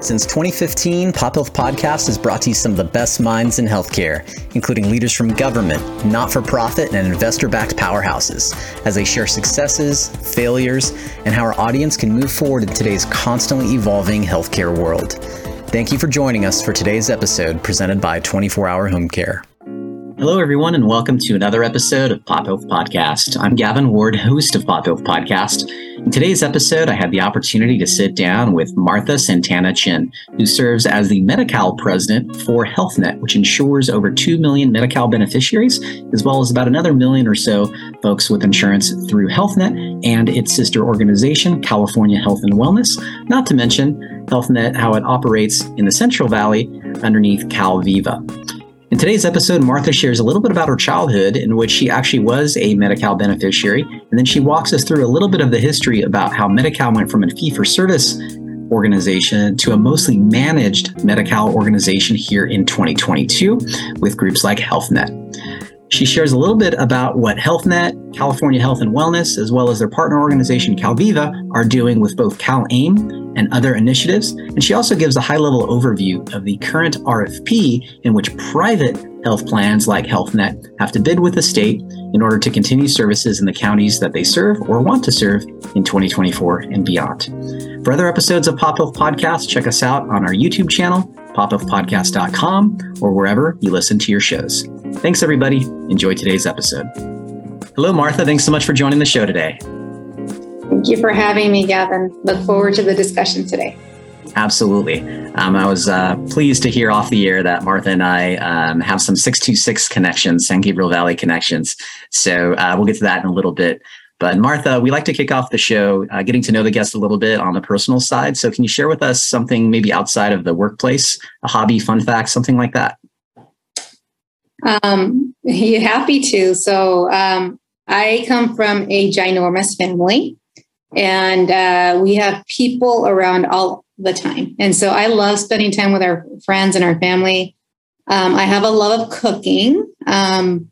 Since 2015, Pop Health Podcast has brought to you some of the best minds in healthcare, including leaders from government, not for profit, and investor backed powerhouses, as they share successes, failures, and how our audience can move forward in today's constantly evolving healthcare world. Thank you for joining us for today's episode presented by 24 Hour Home Care. Hello, everyone, and welcome to another episode of Pop Health Podcast. I'm Gavin Ward, host of Pop Health Podcast. In today's episode, I had the opportunity to sit down with Martha Santana Chin, who serves as the Medi-Cal president for HealthNet, which insures over 2 million Medi-Cal beneficiaries, as well as about another million or so folks with insurance through HealthNet and its sister organization, California Health and Wellness, not to mention HealthNet, how it operates in the Central Valley underneath CalViva. In today's episode, Martha shares a little bit about her childhood, in which she actually was a Medi-Cal beneficiary, and then she walks us through a little bit of the history about how Medi-Cal went from a fee-for-service organization to a mostly managed Medi-Cal organization here in 2022 with groups like HealthNet. She shares a little bit about what HealthNet, California Health and Wellness, as well as their partner organization CalViva are doing with both CalAIM and other initiatives. And she also gives a high level overview of the current RFP in which private health plans like HealthNet have to bid with the state in order to continue services in the counties that they serve or want to serve in 2024 and beyond. For other episodes of Pop Health Podcast, check us out on our YouTube channel, pophealthpodcast.com, or wherever you listen to your shows. Thanks, everybody. Enjoy today's episode. Hello, Martha. Thanks so much for joining the show today. Thank you for having me, Gavin. Look forward to the discussion today. Absolutely. Um, I was uh, pleased to hear off the air that Martha and I um, have some 626 connections, San Gabriel Valley connections. So uh, we'll get to that in a little bit. But Martha, we like to kick off the show uh, getting to know the guest a little bit on the personal side. So can you share with us something maybe outside of the workplace, a hobby, fun fact, something like that? Um, yeah, happy to. So um, I come from a ginormous family, and uh, we have people around all the time. And so I love spending time with our friends and our family. Um, I have a love of cooking. Um,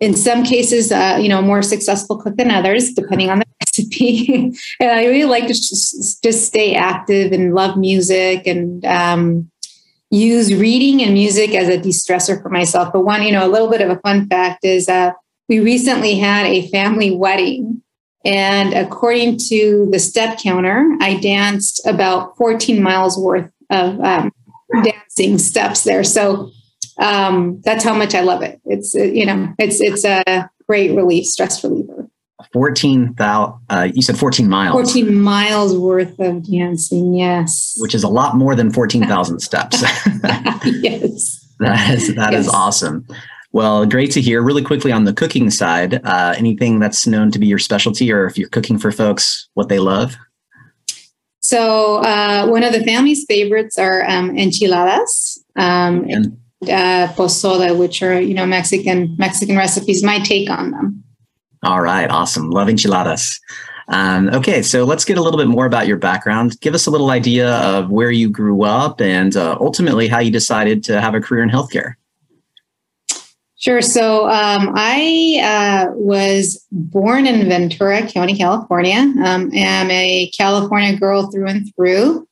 in some cases, uh, you know, more successful cook than others, depending on the recipe. and I really like to just, just stay active and love music and um, use reading and music as a de-stressor for myself. But one, you know, a little bit of a fun fact is uh, we recently had a family wedding. And according to the step counter, I danced about 14 miles worth of um, dancing steps there. So um, that's how much I love it. It's, you know, it's, it's a great relief, stress reliever. 14,000, uh, you said 14 miles. 14 miles worth of dancing, yes. Which is a lot more than 14,000 steps. yes. That is, that yes. is awesome. Well, great to hear. Really quickly on the cooking side, uh, anything that's known to be your specialty, or if you're cooking for folks, what they love? So, uh, one of the family's favorites are um, enchiladas um, and uh, pozole, which are you know Mexican Mexican recipes. My take on them. All right, awesome. Love enchiladas. Um, okay, so let's get a little bit more about your background. Give us a little idea of where you grew up and uh, ultimately how you decided to have a career in healthcare. Sure. So um, I uh, was born in Ventura County, California. Um, I'm a California girl through and through.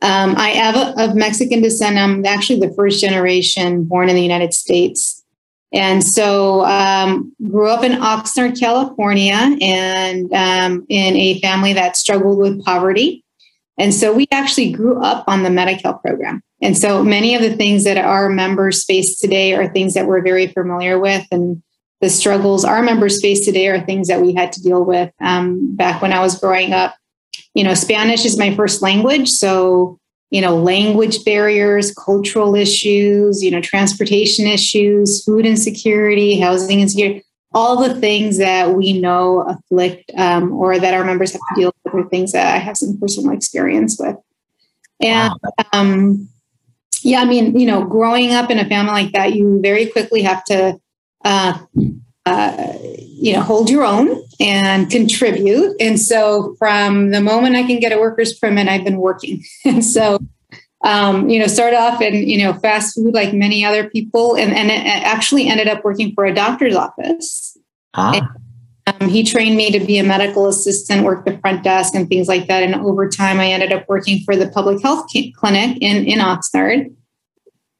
Um, I am of Mexican descent. I'm actually the first generation born in the United States. And so, um, grew up in Oxnard, California, and um, in a family that struggled with poverty. And so, we actually grew up on the Medi-Cal program. And so, many of the things that our members face today are things that we're very familiar with. And the struggles our members face today are things that we had to deal with um, back when I was growing up. You know, Spanish is my first language. So, you know, language barriers, cultural issues, you know, transportation issues, food insecurity, housing insecurity, all the things that we know afflict um, or that our members have to deal with are things that I have some personal experience with. And wow. um, yeah, I mean, you know, growing up in a family like that, you very quickly have to, uh, uh, you know, hold your own and contribute. And so from the moment I can get a worker's permit, I've been working. And so, um, you know, started off in, you know, fast food like many other people and, and it actually ended up working for a doctor's office. Ah. Um, he trained me to be a medical assistant, work the front desk and things like that. And over time, I ended up working for the public health clinic in, in Oxnard.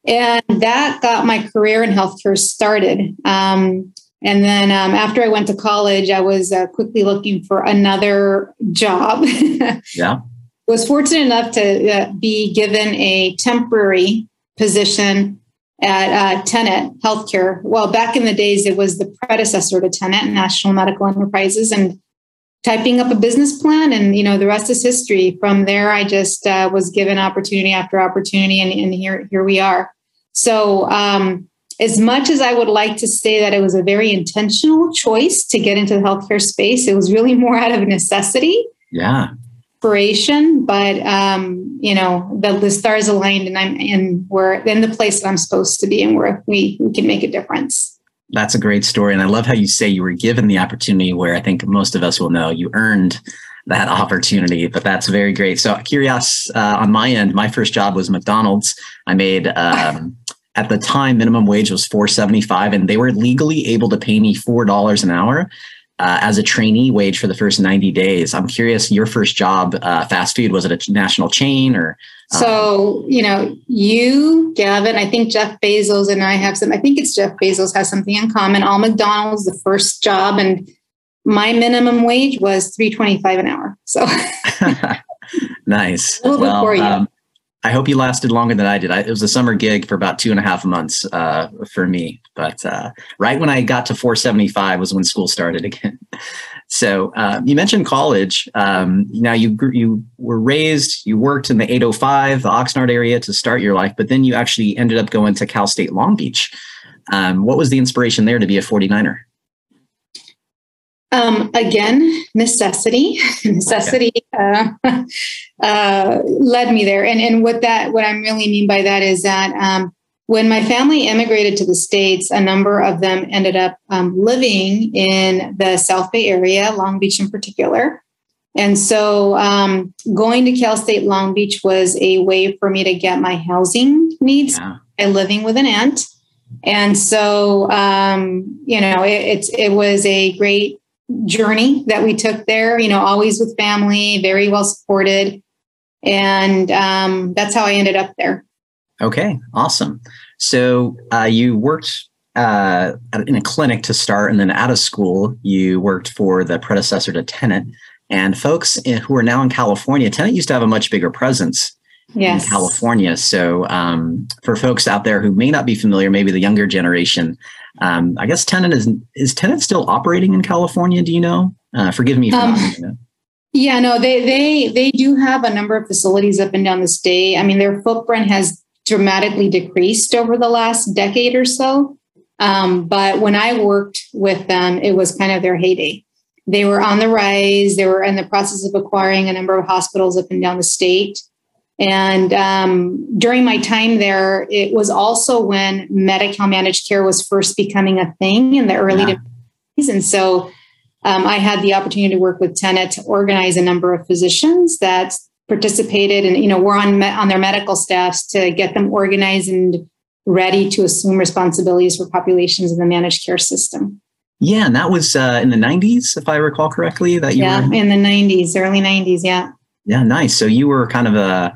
And that got my career in healthcare started. Um, and then um, after I went to college, I was uh, quickly looking for another job. yeah. Was fortunate enough to uh, be given a temporary position at uh, Tenet Healthcare. Well, back in the days, it was the predecessor to Tenet, National Medical Enterprises, and typing up a business plan. And you know, the rest is history. From there, I just uh, was given opportunity after opportunity, and, and here here we are. So, um, as much as I would like to say that it was a very intentional choice to get into the healthcare space, it was really more out of necessity. Yeah inspiration, but um, you know, the, the stars aligned and I'm in we're in the place that I'm supposed to be and where we, we can make a difference. That's a great story. And I love how you say you were given the opportunity where I think most of us will know you earned that opportunity, but that's very great. So curious uh, on my end, my first job was McDonald's. I made, um, at the time, minimum wage was 475 and they were legally able to pay me $4 an hour uh, as a trainee wage for the first 90 days. I'm curious, your first job, uh, fast food, was it a national chain or? Um... So, you know, you, Gavin, I think Jeff Bezos and I have some, I think it's Jeff Bezos has something in common. All McDonald's, the first job, and my minimum wage was 325 an hour. So nice. A little well, bit for you. Um, I hope you lasted longer than I did. I, it was a summer gig for about two and a half months uh, for me. But uh, right when I got to 475 was when school started again. so uh, you mentioned college. Um, now you you were raised, you worked in the 805, the Oxnard area to start your life, but then you actually ended up going to Cal State Long Beach. Um, what was the inspiration there to be a 49er? Um, again, necessity, necessity uh, uh, led me there. And and what that what I really mean by that is that um, when my family immigrated to the states, a number of them ended up um, living in the South Bay area, Long Beach in particular. And so, um, going to Cal State Long Beach was a way for me to get my housing needs yeah. by living with an aunt. And so, um, you know, it, it, it was a great journey that we took there, you know, always with family, very well supported. And um, that's how I ended up there. Okay, awesome. So uh, you worked uh, in a clinic to start, and then out of school, you worked for the predecessor to Tenet. And folks who are now in California, Tenet used to have a much bigger presence yes. in California. So um, for folks out there who may not be familiar, maybe the younger generation, um, I guess Tenet is is Tenet still operating in California? Do you know? Uh, forgive me. For um, not yeah, no, they they they do have a number of facilities up and down the state. I mean, their footprint has dramatically decreased over the last decade or so. Um, but when I worked with them, it was kind of their heyday. They were on the rise. They were in the process of acquiring a number of hospitals up and down the state. And um, during my time there, it was also when Medi-Cal managed care was first becoming a thing in the early yeah. 90s. And so um, I had the opportunity to work with Tenet to organize a number of physicians that participated and, you know, were on, on their medical staffs to get them organized and ready to assume responsibilities for populations in the managed care system. Yeah, and that was uh, in the 90s, if I recall correctly. That you yeah, were... in the 90s, early 90s, yeah. Yeah, nice. So you were kind of a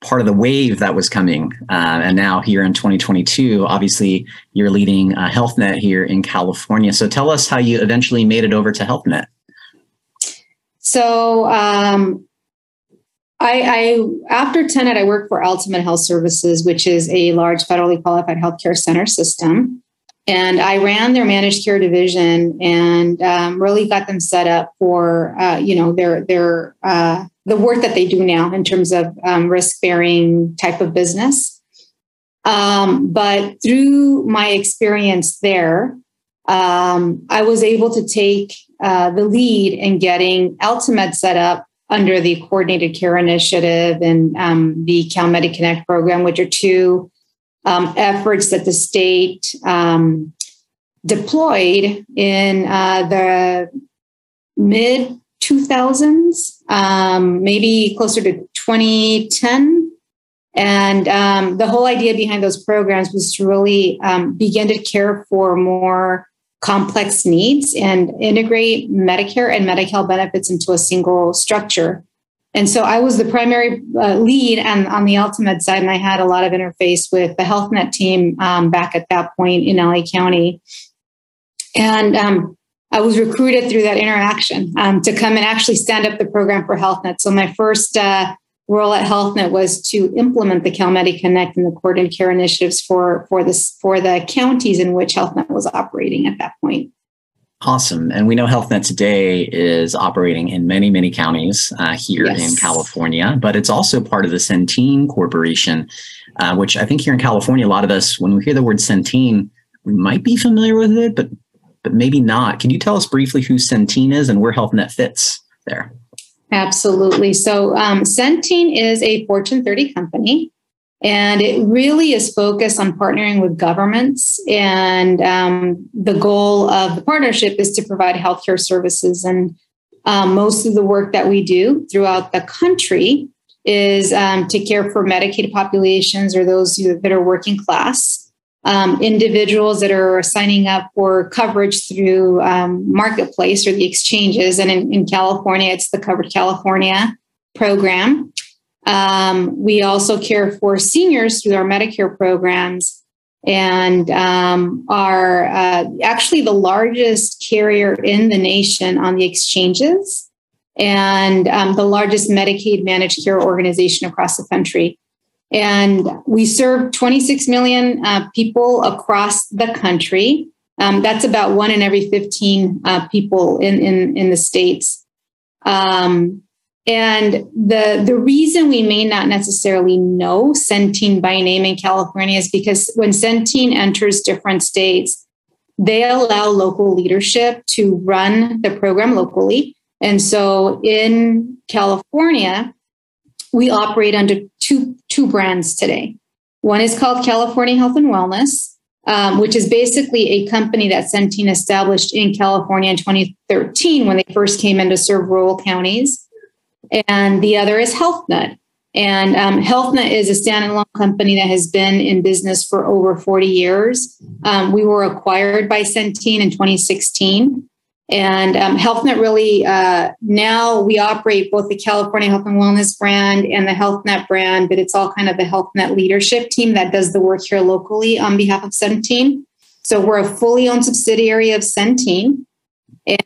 part of the wave that was coming. Uh, and now here in 2022, obviously you're leading uh, HealthNet here in California. So tell us how you eventually made it over to HealthNet. So um, I, I, after Tenet, I worked for AltaMed Health Services, which is a large federally qualified healthcare center system. And I ran their managed care division and um, really got them set up for, uh, you know, their their uh, the work that they do now in terms of um, risk bearing type of business. Um, but through my experience there, um, I was able to take uh, the lead in getting AltaMed set up under the Coordinated Care Initiative and um, the Cal MediConnect program, which are two um, efforts that the state um, deployed in uh, the mid 2000s, um, maybe closer to 2010. And um, the whole idea behind those programs was to really um, begin to care for more complex needs and integrate Medicare and Medi-Cal benefits into a single structure. And so I was the primary uh, lead on, on the Altamed side, and I had a lot of interface with the HealthNet team um, back at that point in LA County. And um, I was recruited through that interaction um, to come and actually stand up the program for HealthNet. So my first uh, role at HealthNet was to implement the Cal MediConnect and the coordinated care initiatives for for this for the counties in which HealthNet was operating at that point. Awesome. And we know HealthNet today is operating in many, many counties uh, here yes. in California, but it's also part of the Centene Corporation, uh, which I think here in California, a lot of us, when we hear the word Centene, we might be familiar with it, but but maybe not. Can you tell us briefly who Centene is and where HealthNet fits there? Absolutely. So um, Centene is a Fortune 30 company. And it really is focused on partnering with governments. And um, the goal of the partnership is to provide healthcare services. And um, most of the work that we do throughout the country is um, to care for Medicaid populations or those that are working class. Um, individuals that are signing up for coverage through um, marketplace or the exchanges. And in, in, california it's the covered california program. Um, we also care for seniors through our Medicare programs. And um, are uh, actually the largest carrier in the nation on the exchanges and um, the largest Medicaid managed care organization across the country. And we serve 26 million uh, people across the country. Um, that's about one in every 15 uh, people in, in, in the states. Um, and the, the reason we may not necessarily know Centene by name in California is because when Centene enters different states, they allow local leadership to run the program locally. And so in California, we operate under two, two brands today. One is called California Health and Wellness, um, which is basically a company that Centene established in California in 2013 when they first came in to serve rural counties and the other is HealthNet. And um, HealthNet is a standalone company that has been in business for over 40 years. Um, we were acquired by Centene in 2016. And um, HealthNet really, uh, now we operate both the California Health and Wellness brand and the HealthNet brand, but it's all kind of the HealthNet leadership team that does the work here locally on behalf of Centene. So we're a fully owned subsidiary of Centene.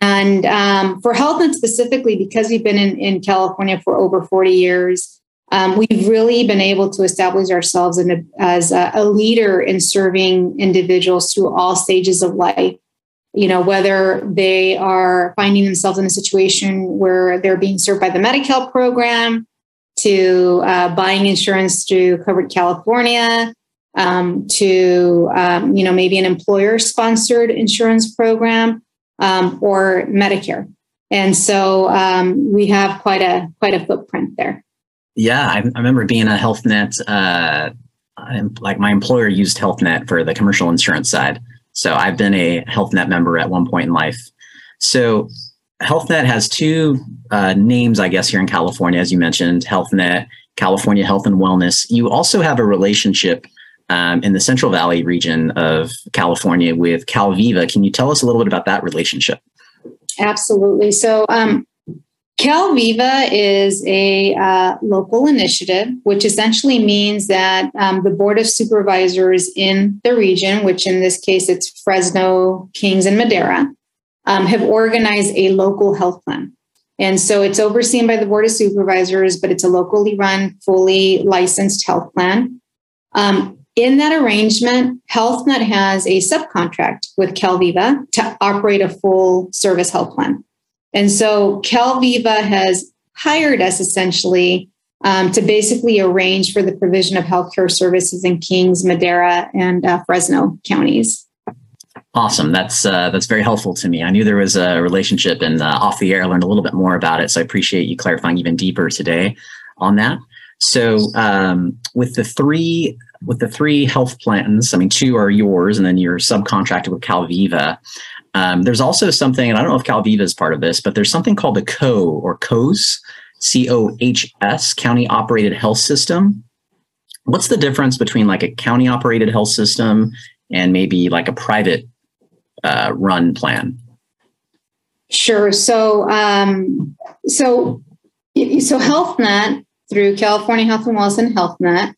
And um, for HealthNet specifically, because we've been in, in California for over 40 years, um, we've really been able to establish ourselves a, as a, a, leader in serving individuals through all stages of life. You know, whether they are finding themselves in a situation where they're being served by the Medi-Cal program, to uh, buying insurance through Covered California, um, to um, you know maybe an employer-sponsored insurance program um, or Medicare. And so um, we have quite a quite a footprint there. Yeah, I, I remember being a HealthNet. Uh, like my employer used health net for the commercial insurance side, so I've been a HealthNet member at one point in life. So HealthNet has two uh, names, I guess, here in California, as you mentioned, HealthNet, California Health and Wellness. You also have a relationship um, in the Central Valley region of California with Calviva. Can you tell us a little bit about that relationship? Absolutely. So, um, Calviva is a uh, local initiative, which essentially means that um, the Board of Supervisors in the region, which in this case it's Fresno, Kings, and Madera, um, have organized a local health plan. And so it's overseen by the Board of Supervisors, but it's a locally run, fully licensed health plan. Um, in that arrangement, HealthNet has a subcontract with Calviva to operate a full service health plan. And so Calviva has hired us essentially um, to basically arrange for the provision of healthcare services in Kings, Madera, and uh, Fresno counties. Awesome. That's uh, that's very helpful to me. I knew there was a relationship, and uh, off the air, I learned a little bit more about it. So I appreciate you clarifying even deeper today on that. So um, with the three with the three health plans, I mean, two are yours, and then you're subcontracted with Calviva. Um, there's also something, and I don't know if Calviva is part of this, but there's something called the CO or COHS, C O H S, County Operated Health System. What's the difference between like a county operated health system and maybe like a private uh, run plan? Sure. So, um, so, so HealthNet through California Health and Wellness and HealthNet,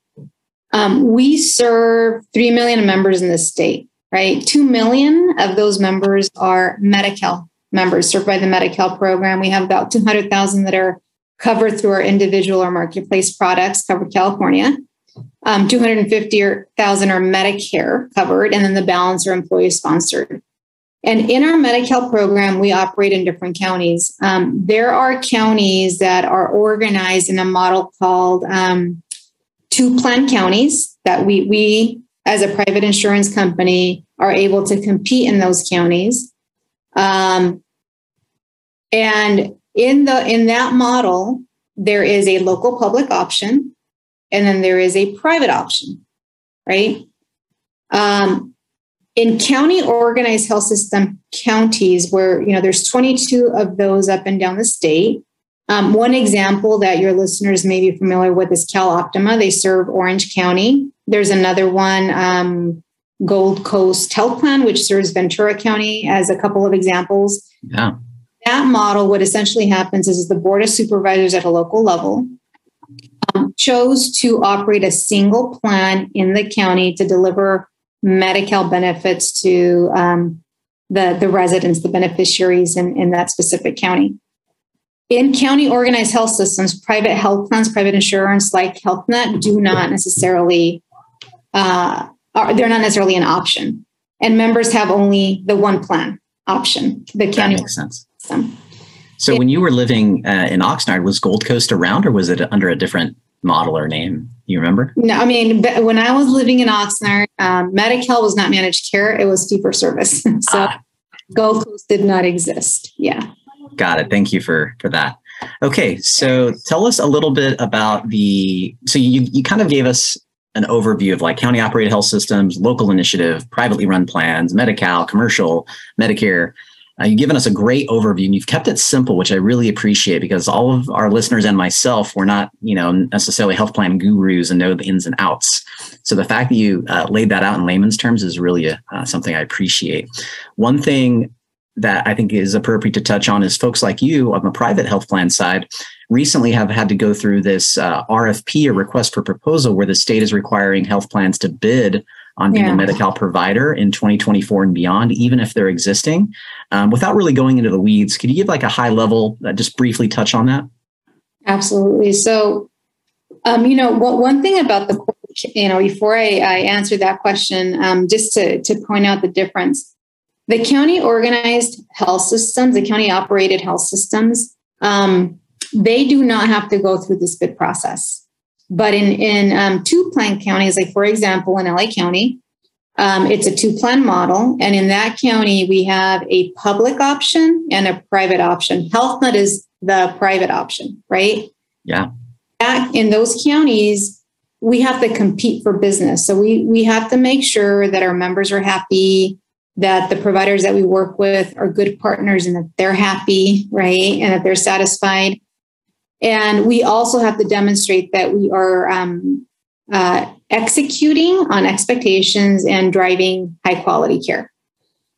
um, we serve three million members in the state. Right, two million of those members are Medi-Cal members served by the Medi-Cal program. We have about two hundred thousand that are covered through our individual or marketplace products covered California. Um, 250,000 are Medicare covered, and then the balance are employee sponsored. And in our Medi-Cal program, we operate in different counties. Um, there are counties that are organized in a model called um, two plan counties that we, we, as a private insurance company, are able to compete in those counties. Um, and in the in that model, there is a local public option, and then there is a private option, right? Um, in county organized health system counties, where you know there's 22 of those up and down the state. Um, one example that your listeners may be familiar with is CalOptima. They serve Orange County. There's another one, um, Gold Coast Health Plan, which serves Ventura County, as a couple of examples. Yeah that model, what essentially happens is the board of supervisors at a local level um, chose to operate a single plan in the county to deliver Medi-Cal benefits to um, the, the residents, the beneficiaries in, in that specific county. In county organized health systems, private health plans, private insurance like HealthNet do not necessarily, uh, are, they're not necessarily an option. And members have only the one plan option. The county that makes sense. So, when you were living uh, in Oxnard, was Gold Coast around, or was it under a different model or name? You remember? No, I mean, when I was living in Oxnard, um, Medi-Cal was not managed care; it was fee for service. so, ah. Gold Coast did not exist. Yeah. Got it. Thank you for for that. Okay, so tell us a little bit about the. So you you kind of gave us an overview of like county operated health systems, local initiative, privately run plans, Medi-Cal, commercial, Medicare. Uh, you've given us a great overview and you've kept it simple, which I really appreciate because all of our listeners and myself, we're not, you know, necessarily health plan gurus and know the ins and outs. So the fact that you uh, laid that out in layman's terms is really uh, something I appreciate. One thing that I think is appropriate to touch on is folks like you on the private health plan side recently have had to go through this uh, RFP or request for proposal where the state is requiring health plans to bid on being yeah. a Medi-Cal provider in 2024 and beyond, even if they're existing. Um, without really going into the weeds, could you give like a high level, uh, just briefly touch on that? Absolutely. So, um, you know, what, one thing about the, you know, before I, I answer that question, um, just to, to point out the difference, the county organized health systems, the county operated health systems, um, they do not have to go through this bid process. But in in um, two plan counties, like for example, in LA County, um, it's a two plan model, and in that county we have a public option and a private option. HealthNet is the private option, right? Yeah. In those counties, we have to compete for business, so we we have to make sure that our members are happy, that the providers that we work with are good partners, and that they're happy, right, and that they're satisfied. And we also have to demonstrate that we are um, uh, executing on expectations and driving high quality care.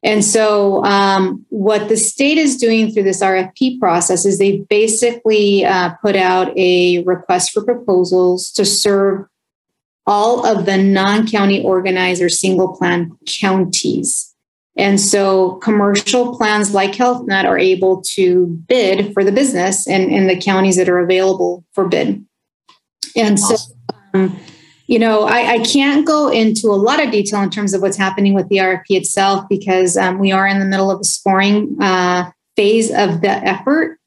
And so, um, what the state is doing through this RFP process is they basically uh, put out a request for proposals to serve all of the non county organized or single plan counties. And so commercial plans like HealthNet are able to bid for the business in, in the counties that are available for bid. And awesome. so, um, you know, I, I, can't go into a lot of detail in terms of what's happening with the RFP itself because um, we are in the middle of the scoring uh, phase of the effort.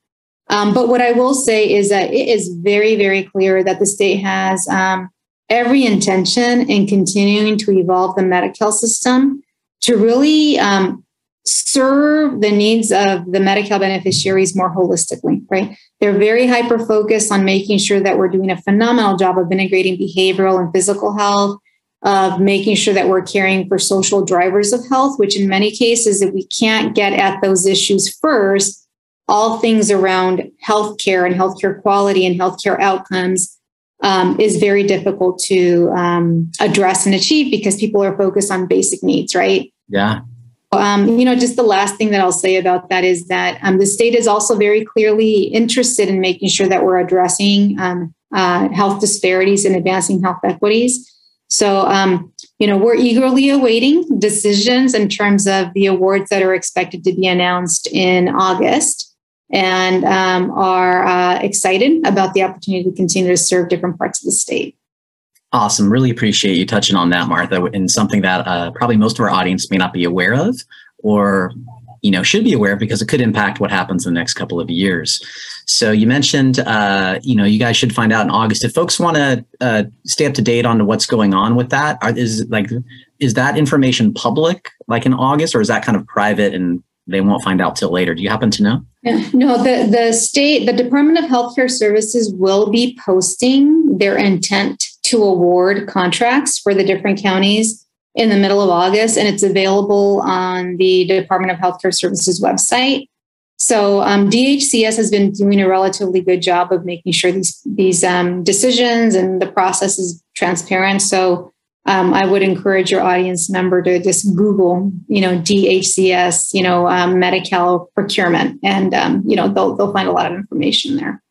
Um, but what I will say is that it is very, very clear that the state has um, every intention in continuing to evolve the Medi-Cal system to really um, serve the needs of the Medi-Cal beneficiaries more holistically, right? They're very hyper focused on making sure that we're doing a phenomenal job of integrating behavioral and physical health, of making sure that we're caring for social drivers of health, which in many cases, if we can't get at those issues first, all things around healthcare and healthcare quality and healthcare outcomes um, is very difficult to um, address and achieve because people are focused on basic needs, right? Yeah. um, you know, just the last thing that I'll say about that is that um, the state is also very clearly interested in making sure that we're addressing um, uh, health disparities and advancing health equities. So, um, you know, we're eagerly awaiting decisions in terms of the awards that are expected to be announced in August and um, are uh, excited about the opportunity to continue to serve different parts of the state. Awesome. Really appreciate you touching on that, Martha, and something that uh, probably most of our audience may not be aware of or you know should be aware of because it could impact what happens in the next couple of years. So you mentioned uh, you know you guys should find out in August if folks want to uh, stay up to date on what's going on with that. Are, is like is that information public like in August or is that kind of private and they won't find out till later? Do you happen to know? No, the, the state, the Department of Healthcare Services will be posting their intent to award contracts for the different counties in the middle of August, and it's available on the Department of Healthcare Services website. So um, DHCS has been doing a relatively good job of making sure these these um, decisions and the process is transparent. So um, I would encourage your audience member to just Google, you know, DHCS, you know, um, Medi-Cal procurement, and um, you know they'll they'll find a lot of information there.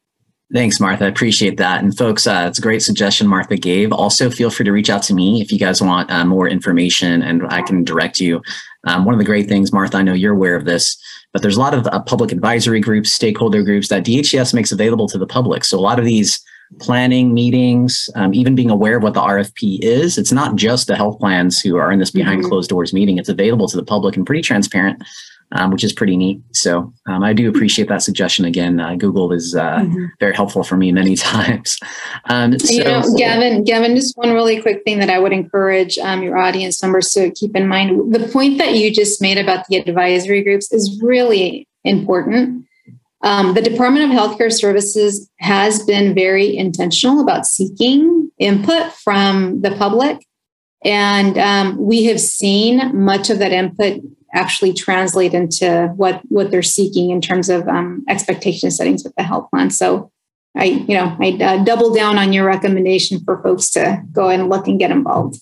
Thanks, Martha. I appreciate that. And folks, uh, it's a great suggestion Martha gave. Also, feel free to reach out to me if you guys want uh, more information and I can direct you. Um, one of the great things, Martha, I know you're aware of this, but there's a lot of uh, public advisory groups, stakeholder groups that DHCS makes available to the public. So a lot of these planning meetings, um, even being aware of what the RFP is, it's not just the health plans who are in this behind mm-hmm. closed doors meeting. It's available to the public and pretty transparent um, which is pretty neat. So um, I do appreciate that suggestion. Again, uh, Google is uh, mm-hmm. very helpful for me many times. Um, so, you know, Gavin, Gavin, just one really quick thing that I would encourage um, your audience members to keep in mind. The point that you just made about the advisory groups is really important. Um, the Department of Healthcare Services has been very intentional about seeking input from the public. And um, we have seen much of that input actually translate into what what they're seeking in terms of um, expectation settings with the health plan. So I, you know, I uh, double down on your recommendation for folks to go and look and get involved.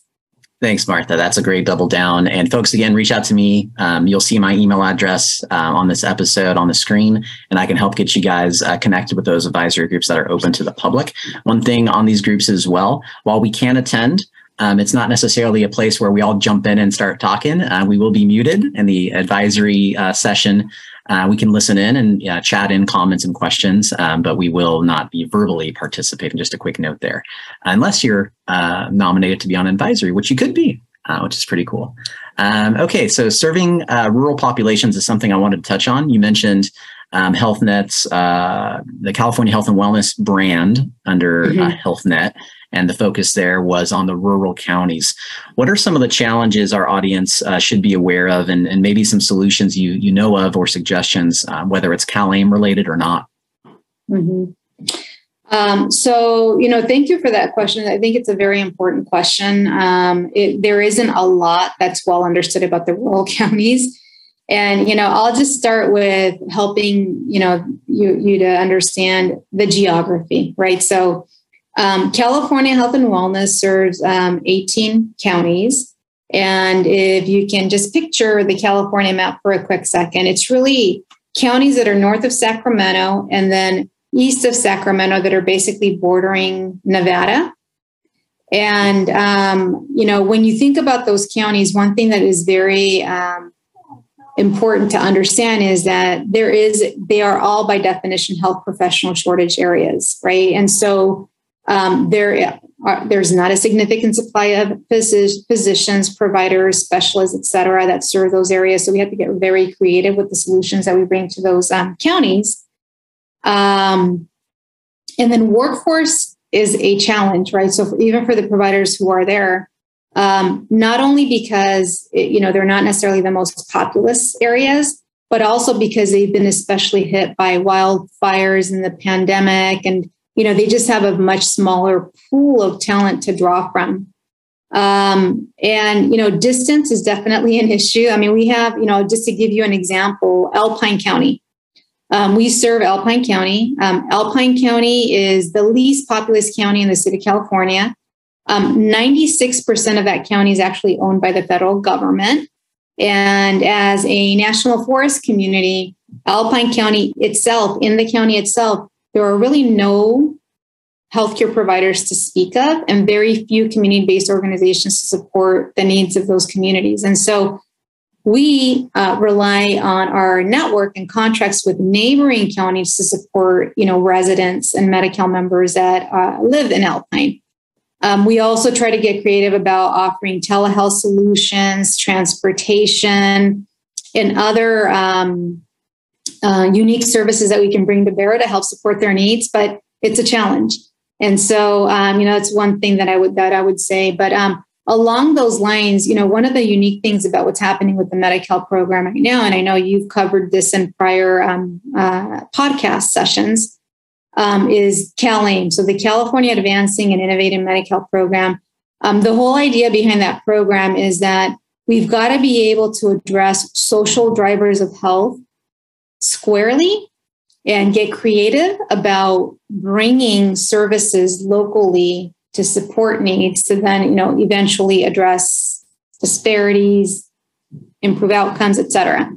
Thanks, Martha. That's a great double down. And folks, again, reach out to me. Um, you'll see my email address uh, on this episode on the screen, and I can help get you guys uh, connected with those advisory groups that are open to the public. One thing on these groups as well, while we can attend, um, it's not necessarily a place where we all jump in and start talking. Uh, we will be muted in the advisory uh, session. Uh, we can listen in and uh, chat in comments and questions, um, but we will not be verbally participating. Just a quick note there, unless you're uh, nominated to be on advisory, which you could be, uh, which is pretty cool. Um, okay, so serving rural populations is something I wanted to touch on. You mentioned um, Health Net's the California Health and Wellness brand under mm-hmm. Health Net and the focus there was on the rural counties. What are some of the challenges our audience uh, should be aware of, and, and, maybe some solutions you you know of or suggestions, uh, whether it's CalAIM related or not? Mm-hmm. Um, so, you know, thank you for that question. I think it's a very important question. Um, it, there isn't a lot that's well understood about the rural counties. And, you know, I'll just start with helping, you know, you, you to understand the geography, right? So, um, California Health and Wellness serves um, 18 counties. And if you can just picture the California map for a quick second, it's really counties that are north of Sacramento and then east of Sacramento that are basically bordering Nevada. And, um, you know, when you think about those counties, one thing that is very um, important to understand is that there is, they are all by definition health professional shortage areas, right? And so um, there are, there's not a significant supply of physicians, providers, specialists, et cetera, that serve those areas. So we have to get very creative with the solutions that we bring to those um, counties. Um, and then workforce is a challenge, right? So for, even for the providers who are there, um, not only because it, you know they're not necessarily the most populous areas, but also because they've been especially hit by wildfires and the pandemic and you know they just have a much smaller pool of talent to draw from. Um, and you know distance is definitely an issue. I mean we have you know just to give you an example alpine county. Um, we serve alpine county. Um, alpine county is the least populous county in the state of california. 96% um, of that county is actually owned by the federal government. And as a national forest community, Alpine County itself, in the county itself, there are really no healthcare providers to speak of and very few community based organizations to support the needs of those communities. And so we uh, rely on our network and contracts with neighboring counties to support you know residents and Medi-Cal members that uh, live in Alpine. Um, we also try to get creative about offering telehealth solutions, transportation, and other um, uh, unique services that we can bring to bear to help support their needs. But it's a challenge, and so um, you know it's one thing that I would that I would say. But um, along those lines, you know, one of the unique things about what's happening with the Medi-Cal program right now, and I know you've covered this in prior um, uh, podcast sessions um, is CalAIM, so the California Advancing and Innovating Medi-Cal program. Um, the whole idea behind that program is that we've got to be able to address social drivers of health squarely and get creative about bringing services locally to support needs to then you know eventually address disparities improve outcomes et cetera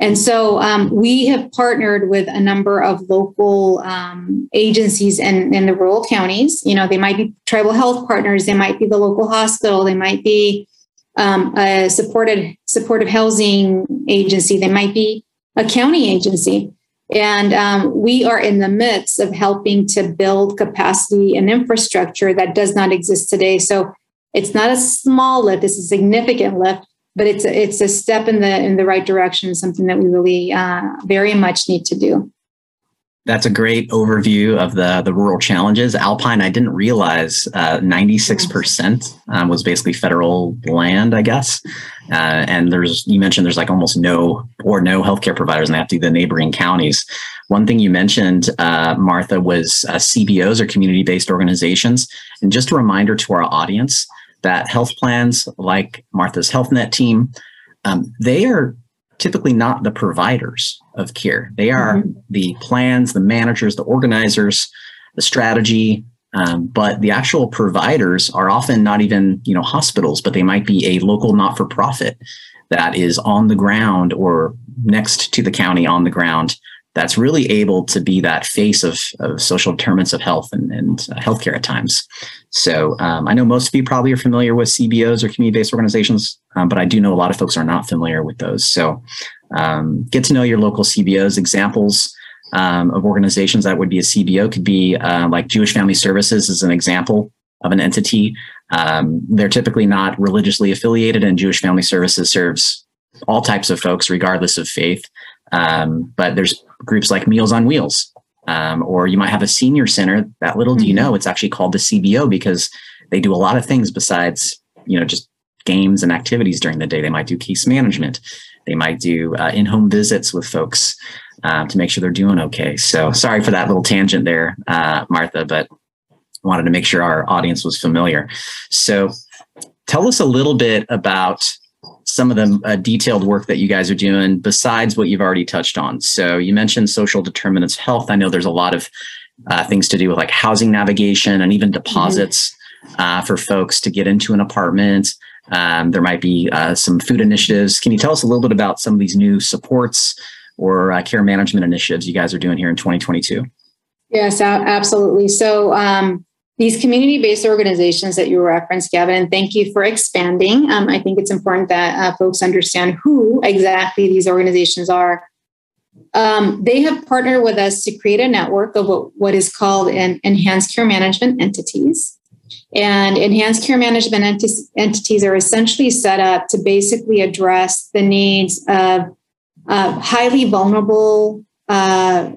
and so um, we have partnered with a number of local um, agencies in, in the rural counties. You know, they might be tribal health partners, they might be the local hospital, they might be um, a supported supportive housing agency, they might be a county agency. And um, we are in the midst of helping to build capacity and infrastructure that does not exist today. So it's not a small lift, it's a significant lift but it's a, it's a step in the in the right direction something that we really uh, very much need to do that's a great overview of the the rural challenges. Alpine i didn't realize uh, 96% um, was basically federal land i guess. Uh, and there's you mentioned there's like almost no or no healthcare providers and they have to the neighboring counties. One thing you mentioned uh, martha was uh, cbos or community-based organizations. And just a reminder to our audience that health plans like Martha's HealthNet team, um, they are typically not the providers of care. They are mm-hmm. the plans, the managers, the organizers, the strategy. Um, but the actual providers are often not even you know hospitals, but they might be a local not-for-profit that is on the ground or next to the county on the ground that's really able to be that face of, of social determinants of health and, and uh, healthcare at times. So um, I know most of you probably are familiar with CBOs or community-based organizations, um, but I do know a lot of folks are not familiar with those. So um, get to know your local CBOs. Examples um, of organizations that would be a CBO could be uh, like Jewish Family Services is an example of an entity. Um, they're typically not religiously affiliated, and Jewish Family Services serves all types of folks, regardless of faith. Um, but there's groups like Meals on Wheels, um, or you might have a senior center. That little mm-hmm. do you mm-hmm. know, it's actually called the CBO because they do a lot of things besides you know just games and activities during the day. They might do case management. They might do uh, in-home visits with folks uh, to make sure they're doing okay. So sorry for that little tangent there, uh, Martha, but wanted to make sure our audience was familiar. So tell us a little bit about some of the uh, detailed work that you guys are doing besides what you've already touched on. So you mentioned social determinants health. I know there's a lot of uh, things to do with like housing navigation and even deposits mm-hmm. uh, for folks to get into an apartment. Um, there might be uh, some food initiatives. Can you tell us a little bit about some of these new supports or uh, care management initiatives you guys are doing here in 2022? Yes, absolutely. So um, these community based organizations that you referenced, Gavin, and thank you for expanding. Um, I think it's important that uh, folks understand who exactly these organizations are. Um, they have partnered with us to create a network of what, what is called an enhanced care management entities. And enhanced care management ent- entities are essentially set up to basically address the needs of uh, highly vulnerable, uh,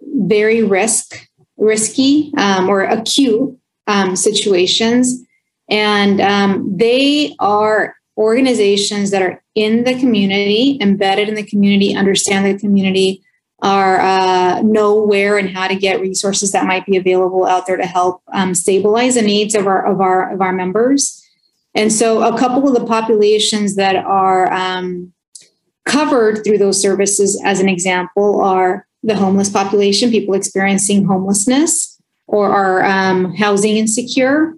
very risk risky um, or acute um, situations. And um, they are organizations that are in the community, embedded in the community, understand the community, are uh, know where and how to get resources that might be available out there to help um, stabilize the needs of our of our of our members. And so, a couple of the populations that are um, covered through those services, as an example, are the homeless population, people experiencing homelessness, or are um, housing insecure.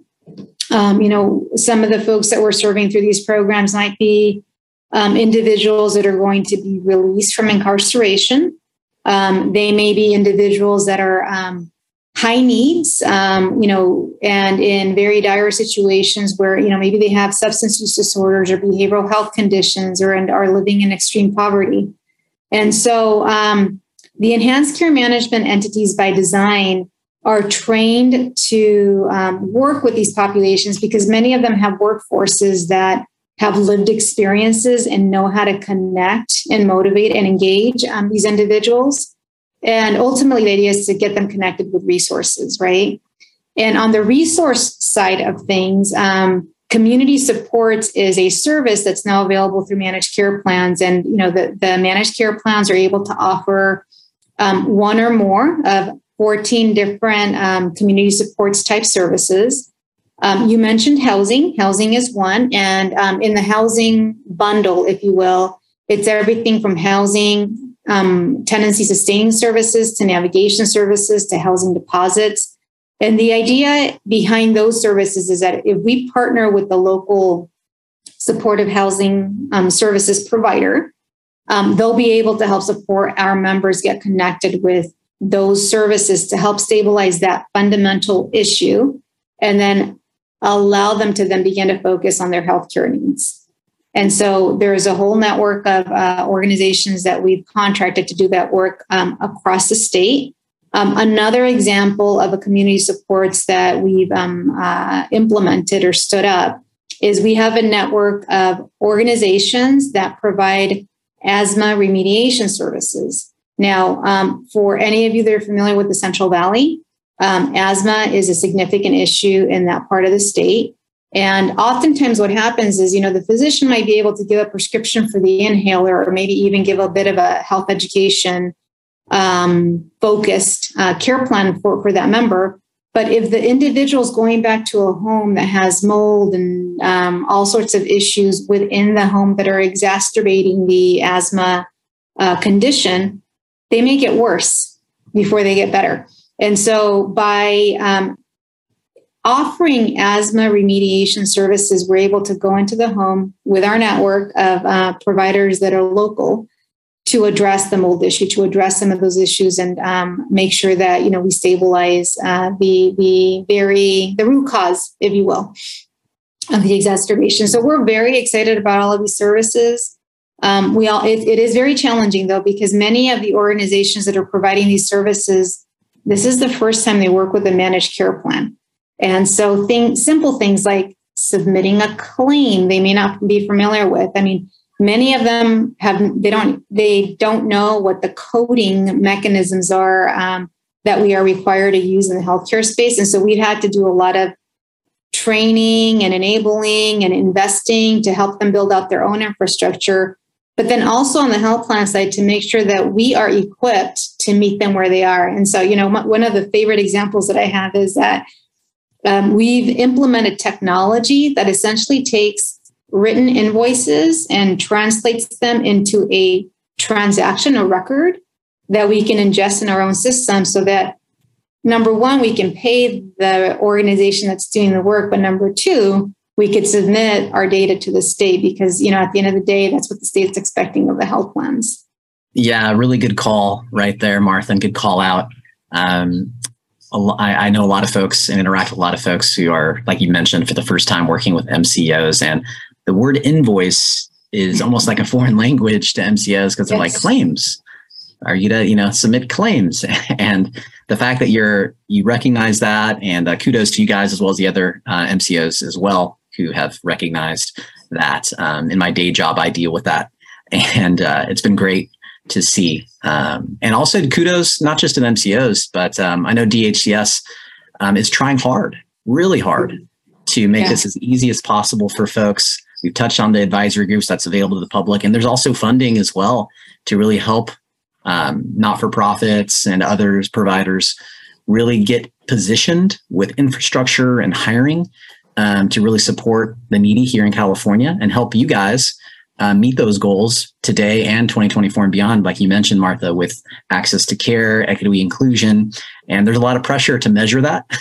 Um, you know, some of the folks that we're serving through these programs might be um, individuals that are going to be released from incarceration. Um, they may be individuals that are um, high needs, um, you know, and in very dire situations where, you know, maybe they have substance use disorders or behavioral health conditions or and are living in extreme poverty. And so the enhanced care management entities by design are trained to um, work with these populations because many of them have workforces that have lived experiences and know how to connect and motivate and engage um, these individuals. And ultimately, the idea is to get them connected with resources, right? And on the resource side of things, um, community supports is a service that's now available through managed care plans. And you know, the, the managed care plans are able to offer um, one or more of 14 different um, community supports type services. Um, you mentioned housing. Housing is one. And um, in the housing bundle, if you will, it's everything from housing, um, tenancy sustaining services to navigation services to housing deposits. And the idea behind those services is that if we partner with the local supportive housing um, services provider, um, they'll be able to help support our members get connected with those services to help stabilize that fundamental issue and then allow them to then begin to focus on their healthcare needs. And so there's a whole network of uh, organizations that we've contracted to do that work um, across the state. Um, another example of a community supports that we've um, uh, implemented or stood up is we have a network of organizations that provide asthma remediation services. Now, um, for any of you that are familiar with the Central Valley, um, asthma is a significant issue in that part of the state. And oftentimes, what happens is, you know, the physician might be able to give a prescription for the inhaler or maybe even give a bit of a health education um, focused uh, care plan for, for that member. But if the individual is going back to a home that has mold and um, all sorts of issues within the home that are exacerbating the asthma uh, condition, they may get worse before they get better. And so by um, offering asthma remediation services, we're able to go into the home with our network of uh, providers that are local to address the mold issue, to address some of those issues, and um, make sure that you know we stabilize uh, the the very the root cause, if you will, of the exacerbation. So we're very excited about all of these services. Um, we all it, it is very challenging though because many of the organizations that are providing these services, this is the first time they work with a managed care plan, and so things simple things like submitting a claim they may not be familiar with. I mean many of them have they don't they don't know what the coding mechanisms are um, that we are required to use in the healthcare space. And so we've had to do a lot of training and enabling and investing to help them build out their own infrastructure but then also on the health plan side to make sure that we are equipped to meet them where they are. And so you know one of the favorite examples that i have is that um, we've implemented technology that essentially takes written invoices and translates them into a transaction, a record that we can ingest in our own system so that number one, we can pay the organization that's doing the work, but number two, we could submit our data to the state because, you know, at the end of the day, that's what the state's expecting of the health plans. Yeah, really good call right there, Martha, and good call out. Um, I, know a lot of folks and interact with a lot of folks who are, like you mentioned, for the first time working with MCOs. And the word invoice is almost like a foreign language to MCOs because they're yes. like claims. Are you to you know submit claims? and the fact that you're you recognize that, and uh, kudos to you guys as well as the other uh, MCOs as well who have recognized that. Um, in my day job, I deal with that, and uh, it's been great to see. Um, and also kudos not just to MCOs, but um, I know DHCS um, is trying hard, really hard, to make yeah. this as easy as possible for folks We've touched on the advisory groups that's available to the public, and there's also funding as well to really help um, not-for-profits and others providers really get positioned with infrastructure and hiring um, to really support the needy here in California and help you guys uh, meet those goals today and 2024 and beyond. Like you mentioned, Martha, with access to care, equity, inclusion, and there's a lot of pressure to measure that.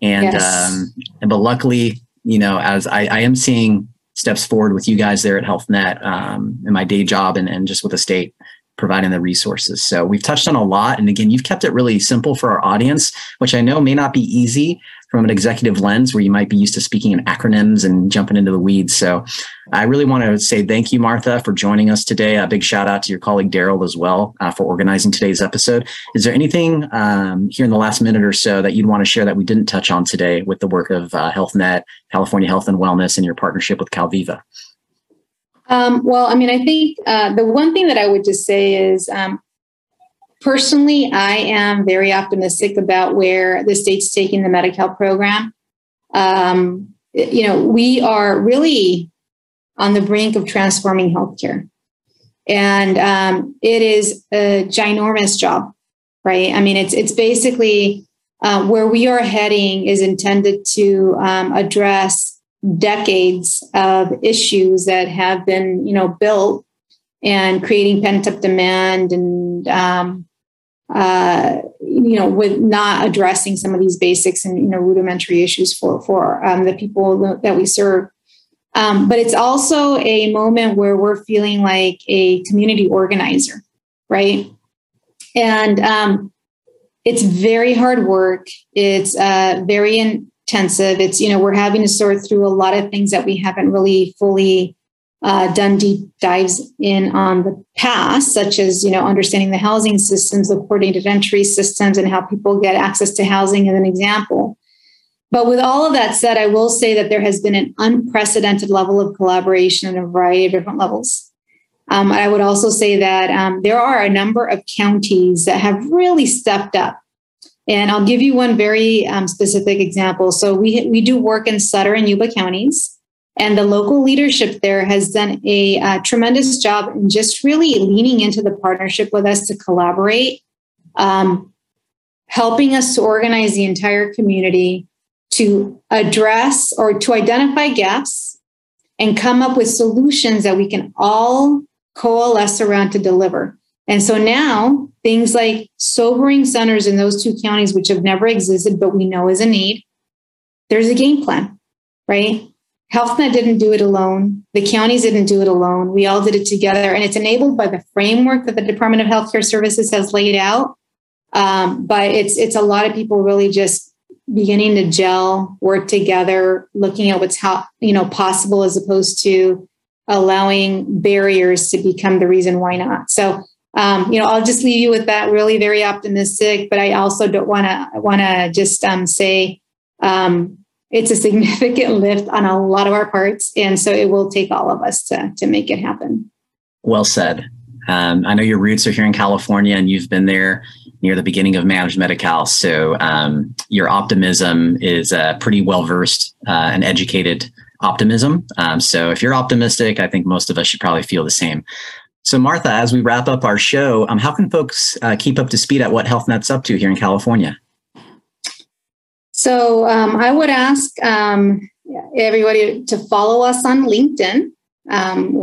And yes. um, but luckily, you know, as I, I am seeing steps forward with you guys there at HealthNet um, in my day job and, and just with the state providing the resources. So we've touched on a lot. And again, you've kept it really simple for our audience, which I know may not be easy from an executive lens where you might be used to speaking in acronyms and jumping into the weeds. So I really want to say thank you, Martha, for joining us today. A big shout out to your colleague Daryl as well uh, for organizing today's episode. Is there anything um, here in the last minute or so that you'd want to share that we didn't touch on today with the work of uh, HealthNet, California Health and Wellness, and your partnership with Calviva? Um, well, I mean, I think uh, the one thing that I would just say is um, personally, I am very optimistic about where the state's taking the Medi-Cal program. Um, you know, we are really on the brink of transforming healthcare. And um, it is a ginormous job, right? I mean, it's it's basically uh, where we are heading is intended to um, address decades of issues that have been, you know, built and creating pent up demand and um, uh, you know, with not addressing some of these basics and you know rudimentary issues for for um, the people that we serve. Um, but it's also a moment where we're feeling like a community organizer, right? And um, it's very hard work. It's uh, very intensive. It's you know we're having to sort through a lot of things that we haven't really fully uh, done deep dives in on the past, such as you know understanding the housing systems, the coordinated entry systems, and how people get access to housing, as an example. But with all of that said, I will say that there has been an unprecedented level of collaboration at a variety of different levels. Um, I would also say that um, there are a number of counties that have really stepped up. And I'll give you one very um, specific example. So we, we do work in Sutter and Yuba counties. And the local leadership there has done a, a tremendous job in just really leaning into the partnership with us to collaborate, um, helping us to organize the entire community to address or to identify gaps and come up with solutions that we can all coalesce around to deliver. And so now things like sobering centers in those two counties, which have never existed, but we know is a need, there's a game plan, right? HealthNet didn't do it alone. The counties didn't do it alone. We all did it together. And it's enabled by the framework that the Department of Healthcare Services has laid out. Um, but it's it's a lot of people really just beginning to gel, work together, looking at what's how you know possible as opposed to allowing barriers to become the reason why not. So um, you know, I'll just leave you with that. Really, very optimistic. But I also don't want to want to just um, say um, it's a significant lift on a lot of our parts. And so it will take all of us to, to make it happen. Well said. Um, I know your roots are here in California and you've been there near the beginning of Managed Medi-Cal. So um, your optimism is uh, pretty well versed uh, and educated optimism. Um, so if you're optimistic, I think most of us should probably feel the same. So Martha, as we wrap up our show, um, how can folks uh, keep up to speed at what HealthNet's up to here in California? So um, I would ask um, everybody to follow us on LinkedIn. Um,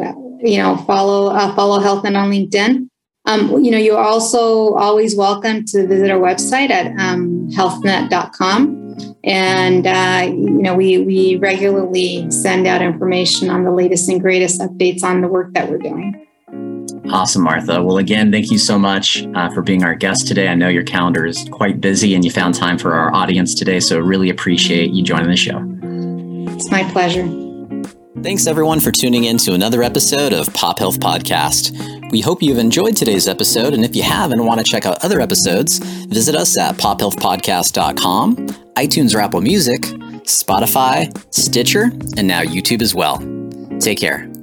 you know, follow uh, follow HealthNet on LinkedIn. Um, you know, you're also always welcome to visit our website at um, healthnet.com. And, uh, you know, we, we regularly send out information on the latest and greatest updates on the work that we're doing. Awesome, Martha. Well, again, thank you so much uh, for being our guest today. I know your calendar is quite busy and you found time for our audience today. So, really appreciate you joining the show. It's my pleasure. Thanks, everyone, for tuning in to another episode of Pop Health Podcast. We hope you've enjoyed today's episode. And if you have and want to check out other episodes, visit us at pophealthpodcast.com, iTunes or Apple Music, Spotify, Stitcher, and now YouTube as well. Take care.